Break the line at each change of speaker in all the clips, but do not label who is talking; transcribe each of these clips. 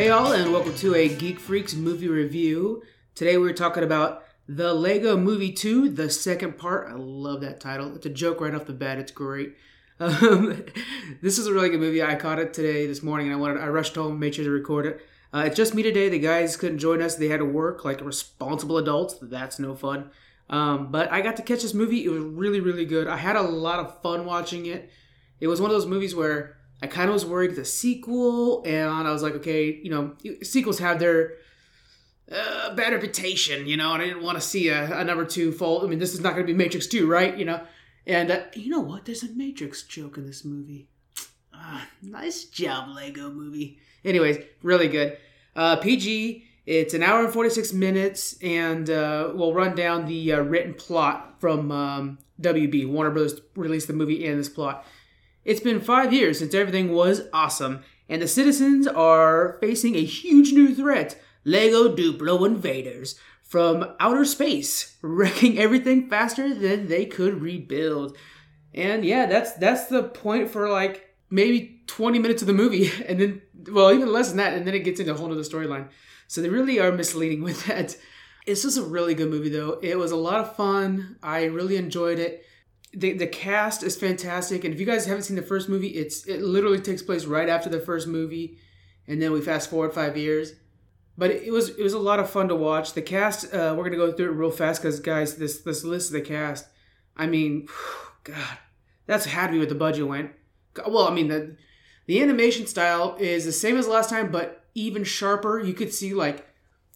Hey all, and welcome to a Geek Freaks movie review. Today we're talking about the Lego Movie 2, the second part. I love that title. It's a joke right off the bat. It's great. Um, this is a really good movie. I caught it today, this morning, and I wanted I rushed home, made sure to record it. Uh, it's just me today. The guys couldn't join us. They had to work like responsible adults. That's no fun. Um, but I got to catch this movie. It was really, really good. I had a lot of fun watching it. It was one of those movies where I kind of was worried the sequel, and I was like, okay, you know, sequels have their uh, bad reputation, you know, and I didn't want to see a, a number two fold. I mean, this is not going to be Matrix 2, right? You know, and uh, you know what? There's a Matrix joke in this movie. Ah, nice job, Lego movie. Anyways, really good. Uh, PG. It's an hour and 46 minutes, and uh, we'll run down the uh, written plot from um, WB. Warner Brothers released the movie and this plot. It's been five years since everything was awesome, and the citizens are facing a huge new threat Lego Duplo invaders from outer space, wrecking everything faster than they could rebuild. And yeah, that's that's the point for like maybe 20 minutes of the movie, and then well, even less than that, and then it gets into a whole other storyline. So they really are misleading with that. It's just a really good movie though. It was a lot of fun. I really enjoyed it. The, the cast is fantastic, and if you guys haven't seen the first movie, it's it literally takes place right after the first movie, and then we fast forward five years. But it was it was a lot of fun to watch. The cast, uh, we're gonna go through it real fast because guys, this this list of the cast, I mean, God, that's had to be what the budget went. Well, I mean the the animation style is the same as last time, but even sharper. You could see like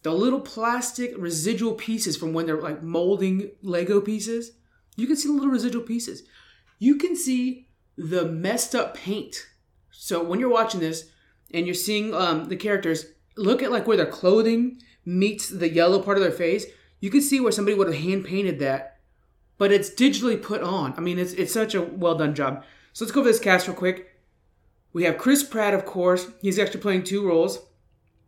the little plastic residual pieces from when they're like molding Lego pieces. You can see the little residual pieces. You can see the messed up paint. So when you're watching this and you're seeing um, the characters, look at like where their clothing meets the yellow part of their face. You can see where somebody would have hand painted that, but it's digitally put on. I mean, it's it's such a well done job. So let's go over this cast real quick. We have Chris Pratt, of course. He's actually playing two roles.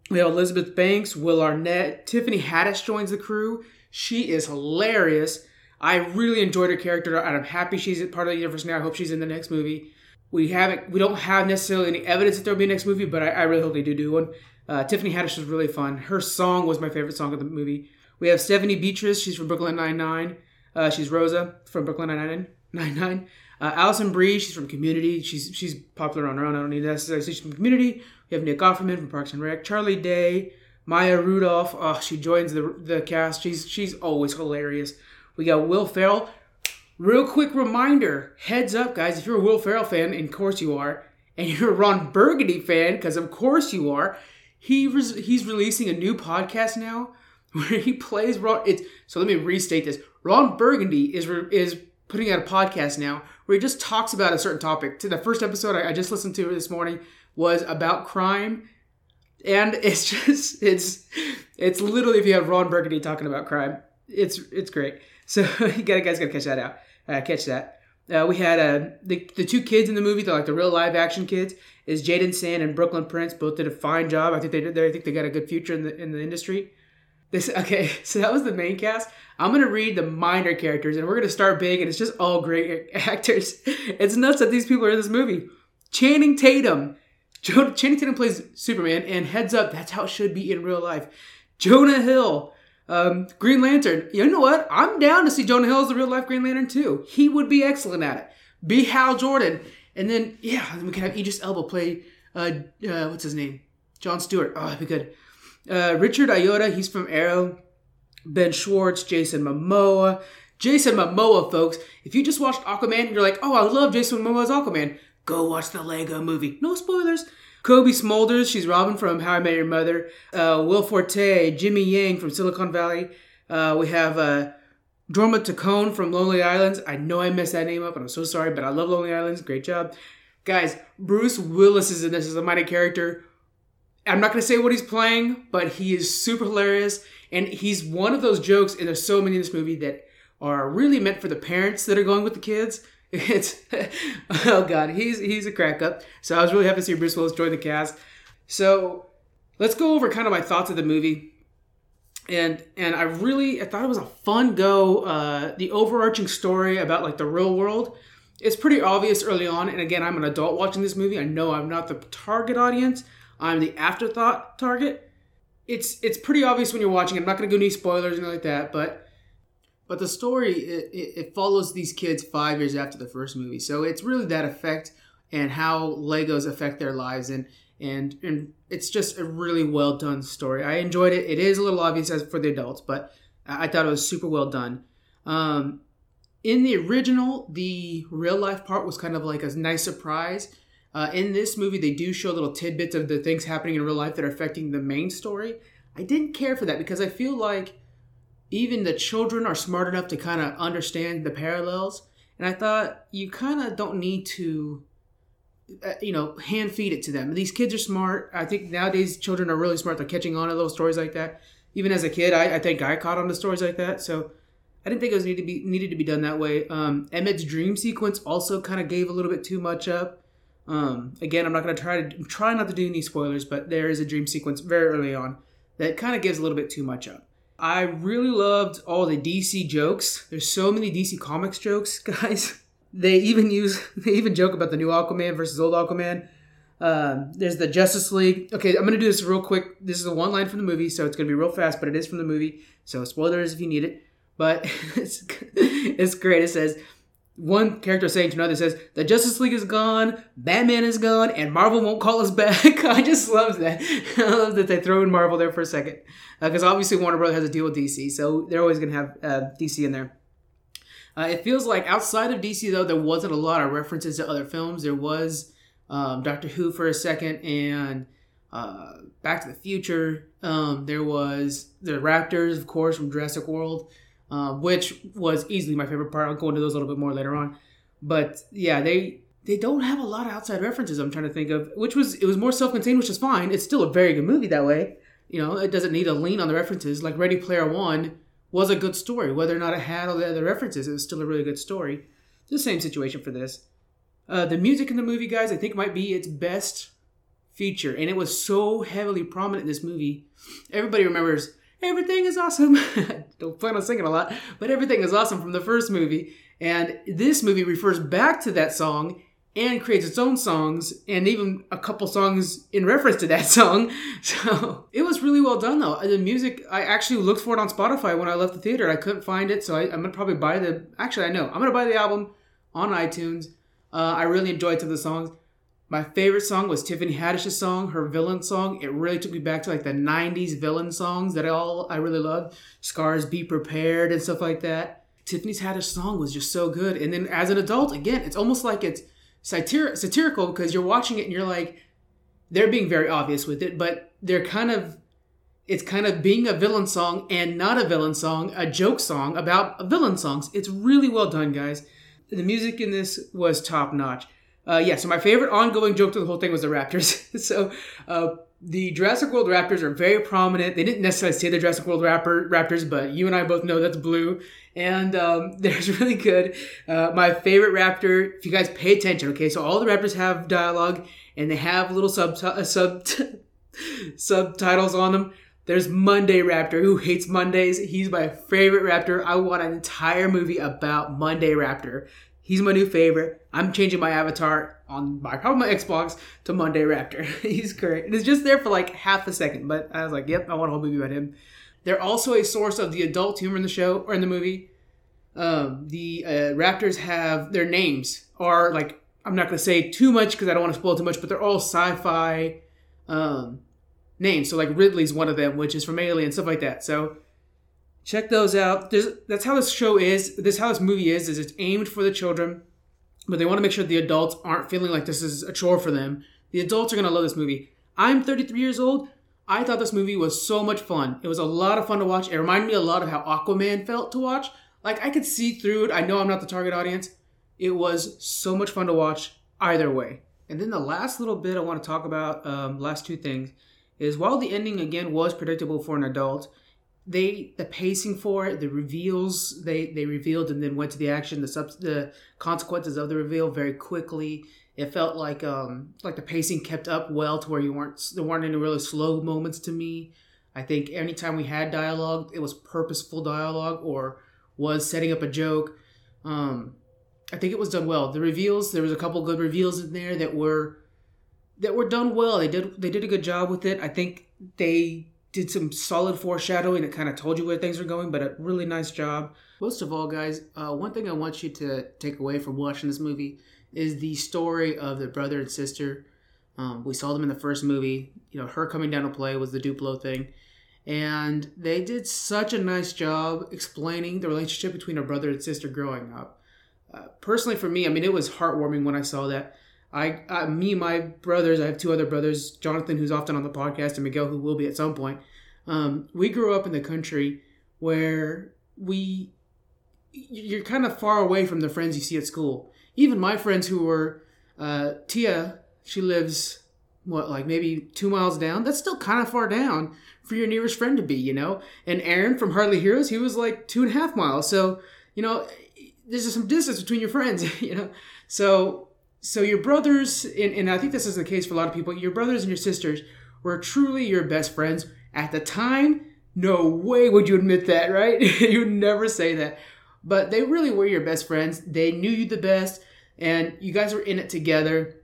We have Elizabeth Banks, Will Arnett, Tiffany Haddish joins the crew. She is hilarious. I really enjoyed her character, and I'm happy she's part of the universe now. I hope she's in the next movie. We haven't, we don't have necessarily any evidence that there'll be a next movie, but I, I really hope they do do one. Uh, Tiffany Haddish was really fun. Her song was my favorite song of the movie. We have Stephanie Beatriz. She's from Brooklyn Nine Nine. Uh, she's Rosa from Brooklyn Nine Nine. Uh, Alison Brie, she's from Community. She's she's popular on her own. I don't need that. She's from Community. We have Nick Offerman from Parks and Rec. Charlie Day, Maya Rudolph. Oh, she joins the the cast. She's she's always hilarious. We got Will Ferrell. Real quick reminder, heads up, guys. If you're a Will Ferrell fan, and of course you are, and you're a Ron Burgundy fan, because of course you are, he he's releasing a new podcast now where he plays Ron. It's so let me restate this. Ron Burgundy is re- is putting out a podcast now where he just talks about a certain topic. To the first episode I, I just listened to this morning was about crime, and it's just it's it's literally if you have Ron Burgundy talking about crime, it's it's great. So you gotta guys gotta catch that out, uh, catch that. Uh, we had uh, the the two kids in the movie, they're like the real live action kids, is Jaden Sand and Brooklyn Prince. Both did a fine job. I think they did. I think they got a good future in the in the industry. This okay, so that was the main cast. I'm gonna read the minor characters, and we're gonna start big, and it's just all great actors. It's nuts that these people are in this movie. Channing Tatum, jo- Channing Tatum plays Superman, and heads up, that's how it should be in real life. Jonah Hill, um, Green Lantern. You know what? I'm down to see Jonah Hill as the real life Green Lantern too. He would be excellent at it. Be Hal Jordan, and then yeah, we can have Idris Elba play. Uh, uh, what's his name? John Stewart. Oh, that'd be good. Uh, Richard Ayoade. he's from Arrow. Ben Schwartz, Jason Momoa. Jason Momoa, folks. If you just watched Aquaman you're like, oh, I love Jason Momoa's Aquaman, go watch the Lego movie. No spoilers. Cobie Smulders, she's Robin from How I Met Your Mother. Uh, Will Forte, Jimmy Yang from Silicon Valley. Uh, we have uh, Jorma Taccone from Lonely Islands. I know I messed that name up, and I'm so sorry, but I love Lonely Islands. Great job. Guys, Bruce Willis is in this as a minor character. I'm not going to say what he's playing, but he is super hilarious. And he's one of those jokes, and there's so many in this movie that are really meant for the parents that are going with the kids. It's oh god, he's he's a crack up. So I was really happy to see Bruce Willis join the cast. So let's go over kind of my thoughts of the movie. And and I really I thought it was a fun go. Uh, the overarching story about like the real world. It's pretty obvious early on. And again, I'm an adult watching this movie. I know I'm not the target audience. I'm the afterthought target. It's it's pretty obvious when you're watching. I'm not going to go any spoilers or anything like that, but but the story it, it, follows these kids five years after the first movie, so it's really that effect and how Legos affect their lives and and and it's just a really well done story. I enjoyed it. It is a little obvious as for the adults, but I thought it was super well done. Um, in the original, the real life part was kind of like a nice surprise. Uh, in this movie, they do show little tidbits of the things happening in real life that are affecting the main story. I didn't care for that because I feel like even the children are smart enough to kind of understand the parallels. And I thought you kind of don't need to, uh, you know, hand feed it to them. These kids are smart. I think nowadays children are really smart. They're catching on to little stories like that. Even as a kid, I, I think I caught on to stories like that. So I didn't think it was needed to be needed to be done that way. Um, Emmett's dream sequence also kind of gave a little bit too much up. Um, again, I'm not going to try to try not to do any spoilers, but there is a dream sequence very early on that kind of gives a little bit too much up. I really loved all the DC jokes. There's so many DC Comics jokes, guys. They even use they even joke about the new Aquaman versus old Aquaman. Um, there's the Justice League. Okay, I'm gonna do this real quick. This is a one line from the movie, so it's gonna be real fast, but it is from the movie. So spoilers if you need it. But it's it's great. It says one character saying to another says the Justice League is gone, Batman is gone, and Marvel won't call us back. I just love that. I love that they throw in Marvel there for a second because uh, obviously Warner Brothers has a deal with DC, so they're always gonna have uh, DC in there. Uh, it feels like outside of DC though, there wasn't a lot of references to other films. There was um, Doctor Who for a second and uh, Back to the Future. Um, there was the Raptors, of course, from Jurassic World um, which was easily my favorite part. I'll go into those a little bit more later on. But yeah, they they don't have a lot of outside references. I'm trying to think of which was it was more self-contained, which is fine. It's still a very good movie that way. You know, it doesn't need to lean on the references. Like Ready Player One was a good story, whether or not it had all the other references. It was still a really good story. The same situation for this. Uh, the music in the movie, guys, I think might be its best feature, and it was so heavily prominent in this movie. Everybody remembers everything is awesome. Don't plan on singing a lot, but everything is awesome from the first movie. And this movie refers back to that song and creates its own songs and even a couple songs in reference to that song. So it was really well done though. The music, I actually looked for it on Spotify when I left the theater. I couldn't find it, so I, am gonna probably buy the. Actually, I know I'm gonna buy the album on iTunes. Uh, I really enjoyed some of the songs. My favorite song was Tiffany Haddish's song, her villain song. It really took me back to like the 90s villain songs that I all I really loved. Scars Be Prepared and stuff like that. Tiffany's Haddish song was just so good. And then as an adult, again, it's almost like it's satir- satirical because you're watching it and you're like, they're being very obvious with it, but they're kind of it's kind of being a villain song and not a villain song, a joke song about villain songs. It's really well done, guys. The music in this was top notch. Uh, yeah, so my favorite ongoing joke to the whole thing was the Raptors. so uh, the Jurassic World Raptors are very prominent. They didn't necessarily say the Jurassic World Rapper, Raptors, but you and I both know that's blue. And um, there's really good. Uh, my favorite Raptor, if you guys pay attention, okay, so all the Raptors have dialogue and they have little sub, uh, sub subtitles on them. There's Monday Raptor, who hates Mondays. He's my favorite Raptor. I want an entire movie about Monday Raptor. He's my new favorite. I'm changing my avatar on my probably my Xbox to Monday Raptor. He's great. It's just there for like half a second, but I was like, yep, I want a whole movie about him. They're also a source of the adult humor in the show or in the movie. Um, the uh, Raptors have their names are like I'm not going to say too much because I don't want to spoil too much, but they're all sci-fi um, names. So like Ridley's one of them, which is from Alien, stuff like that. So check those out. There's, that's how this show is. This how this movie is. Is it's aimed for the children, but they want to make sure the adults aren't feeling like this is a chore for them. The adults are gonna love this movie. I'm 33 years old. I thought this movie was so much fun. It was a lot of fun to watch. It reminded me a lot of how Aquaman felt to watch. Like I could see through it. I know I'm not the target audience. It was so much fun to watch either way. And then the last little bit I want to talk about, um, last two things, is while the ending again was predictable for an adult, they the pacing for it, the reveals they they revealed and then went to the action, the sub the consequences of the reveal very quickly. It felt like um like the pacing kept up well to where you weren't there weren't any really slow moments to me. I think anytime we had dialogue, it was purposeful dialogue or was setting up a joke. Um, I think it was done well. The reveals, there was a couple good reveals in there that were that were done well. They did they did a good job with it. I think they did some solid foreshadowing. It kind of told you where things were going, but a really nice job. Most of all, guys, uh, one thing I want you to take away from watching this movie is the story of the brother and sister. Um, we saw them in the first movie. You know, her coming down to play was the Duplo thing. And they did such a nice job explaining the relationship between her brother and sister growing up. Uh, personally, for me, I mean, it was heartwarming when I saw that. I, I, me, my brothers, I have two other brothers, Jonathan, who's often on the podcast, and Miguel, who will be at some point. Um, we grew up in the country where we, you're kind of far away from the friends you see at school. Even my friends who were, uh, Tia, she lives what like maybe two miles down that's still kind of far down for your nearest friend to be you know and aaron from hardly heroes he was like two and a half miles so you know there's just some distance between your friends you know so so your brothers and, and i think this is the case for a lot of people your brothers and your sisters were truly your best friends. At the time no way would you admit that right? You would never say that. But they really were your best friends. They knew you the best and you guys were in it together.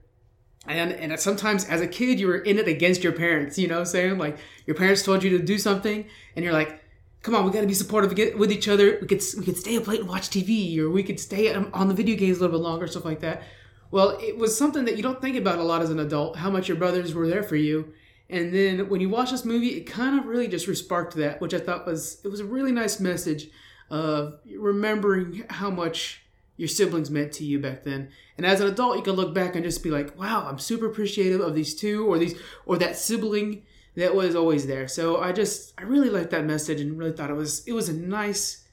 And and sometimes as a kid you were in it against your parents you know what i'm saying? Like your parents told you to do something and you're like come on we got to be supportive with each other. We could we could stay up late and watch tv or we could stay um, on the video games a little bit longer stuff like that well it was something that you don't think about a lot as an adult how much your brothers were there for you and then when you watch this movie it kind of really just resparked that which i thought was it was a really nice message of remembering how much your siblings meant to you back then. And as an adult, you can look back and just be like, wow, I'm super appreciative of these two or these or that sibling that was always there. So I just I really liked that message and really thought it was it was a nice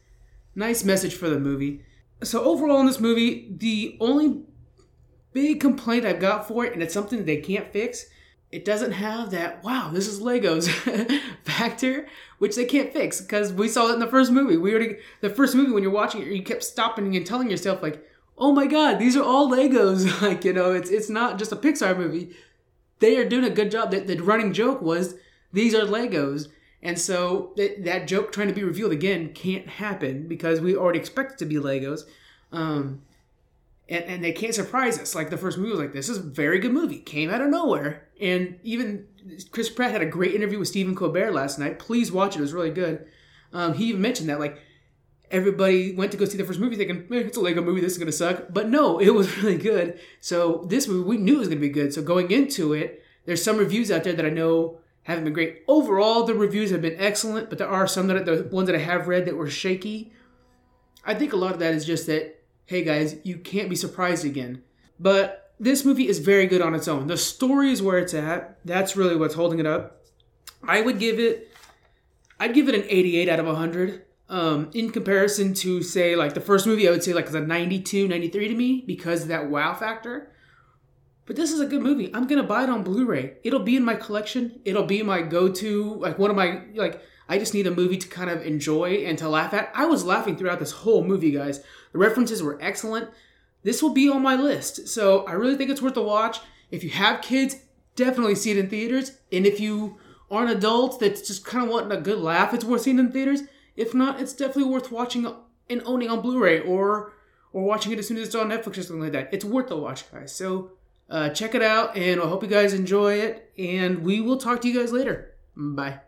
nice message for the movie. So overall in this movie, the only big complaint I've got for it, and it's something they can't fix, it doesn't have that wow this is legos factor which they can't fix because we saw it in the first movie. We already the first movie when you're watching it you kept stopping and telling yourself like oh my god these are all legos. Like you know it's it's not just a pixar movie. They are doing a good job. The, the running joke was these are legos. And so that, that joke trying to be revealed again can't happen because we already expect it to be legos. Um, and, and they can't surprise us. Like the first movie was like, this is a very good movie, came out of nowhere. And even Chris Pratt had a great interview with Stephen Colbert last night. Please watch it; it was really good. Um, he even mentioned that like everybody went to go see the first movie thinking eh, it's a Lego movie, this is gonna suck. But no, it was really good. So this movie we knew it was gonna be good. So going into it, there's some reviews out there that I know haven't been great. Overall, the reviews have been excellent, but there are some that the ones that I have read that were shaky. I think a lot of that is just that hey guys, you can't be surprised again. But this movie is very good on its own. The story is where it's at. That's really what's holding it up. I would give it, I'd give it an 88 out of 100. Um, in comparison to say like the first movie, I would say like it's a 92, 93 to me because of that wow factor. But this is a good movie. I'm gonna buy it on Blu-ray. It'll be in my collection. It'll be my go-to, like one of my like. I just need a movie to kind of enjoy and to laugh at. I was laughing throughout this whole movie, guys. The references were excellent. This will be on my list. So I really think it's worth a watch. If you have kids, definitely see it in theaters. And if you are an adult that's just kind of wanting a good laugh, it's worth seeing in theaters. If not, it's definitely worth watching and owning on Blu-ray or or watching it as soon as it's on Netflix or something like that. It's worth the watch, guys. So uh, check it out, and I hope you guys enjoy it. And we will talk to you guys later. Bye.